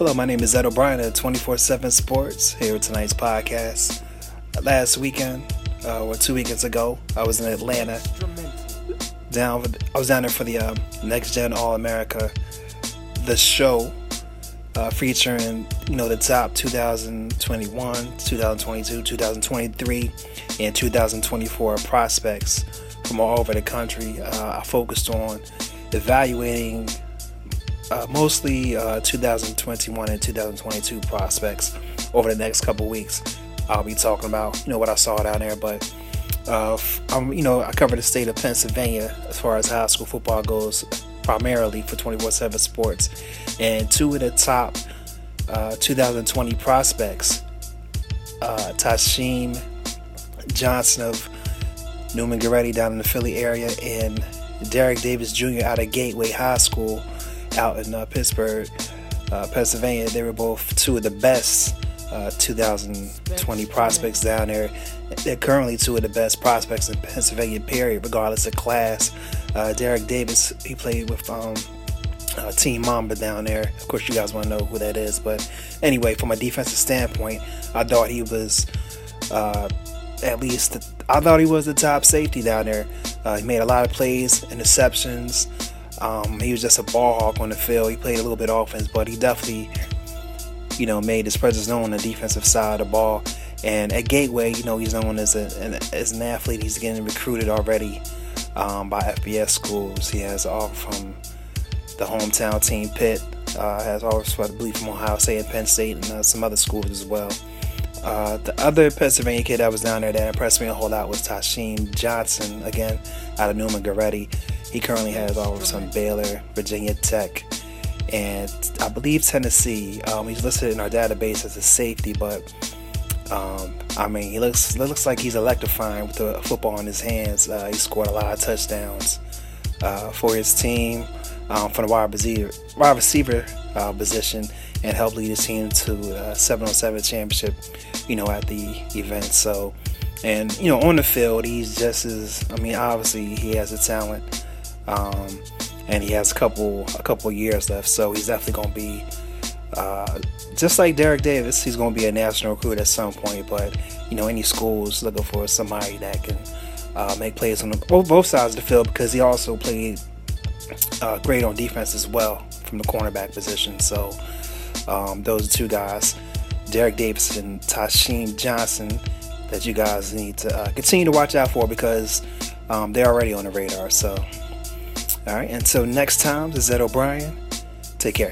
Hello, my name is Ed O'Brien at 24 7 Sports here with tonight's podcast. Last weekend, uh, or two weekends ago, I was in Atlanta. Down, I was down there for the uh, Next Gen All America, the show uh, featuring you know the top 2021, 2022, 2023, and 2024 prospects from all over the country. Uh, I focused on evaluating uh, mostly uh, 2021 and 2022 prospects over the next couple weeks. I'll be talking about you know what I saw down there, but uh, I'm you know I cover the state of Pennsylvania as far as high school football goes, primarily for 24/7 Sports, and two of the top uh, 2020 prospects, uh, Tysheem Johnson of Neumann Goretti down in the Philly area, and Derrick Davis Jr. out of Gateway High School out in uh, Pittsburgh, uh, Pennsylvania. They were both two of the best uh, 2020 prospects down there. They're currently two of the best prospects in Pennsylvania, period, regardless of class. Uh, Derrick Davis, he played with um, uh, Team Mamba down there. Of course, you guys want to know who that is. But anyway, from a defensive standpoint, I thought he was uh, at least, I thought he was the top safety down there. Uh, he made a lot of plays, interceptions. Um, he was just a ball hawk on the field. He played a little bit offense, but he definitely, you know, made his presence known on the defensive side of the ball. And at Gateway, you know, he's known as, a, an, as an athlete. He's getting recruited already um, by FBS schools. He has all from the hometown team Pitt. Uh, has offers, I believe, from Ohio State and Penn State and uh, some other schools as well. Uh, the other Pennsylvania kid that was down there that impressed me a whole lot was Tysheem Johnson, again, out of Neumann Goretti. He currently has offers from Baylor, Virginia Tech, and I believe Tennessee. Um, he's listed in our database as a safety, but um, I mean, he looks looks like he's electrifying with the football in his hands. Uh, he scored a lot of touchdowns uh, for his team um, from the wide receiver, wide receiver uh, position and help lead his team to a 707 championship, you know, at the event. So, and you know, on the field, he's just as I mean, obviously he has the talent, um, and he has a couple a couple years left. So he's definitely going to be. Uh, just like Derrick Davis, he's going to be a national recruit at some point. But you know, any schools looking for somebody that can uh, make plays on the, both sides of the field because he also played uh, great on defense as well from the cornerback position. So um, those two guys, Derrick Davis and Tysheem Johnson, that you guys need to uh, continue to watch out for because um, they're already on the radar. So, all right, until next time, this is Ed O'Brien. Take care.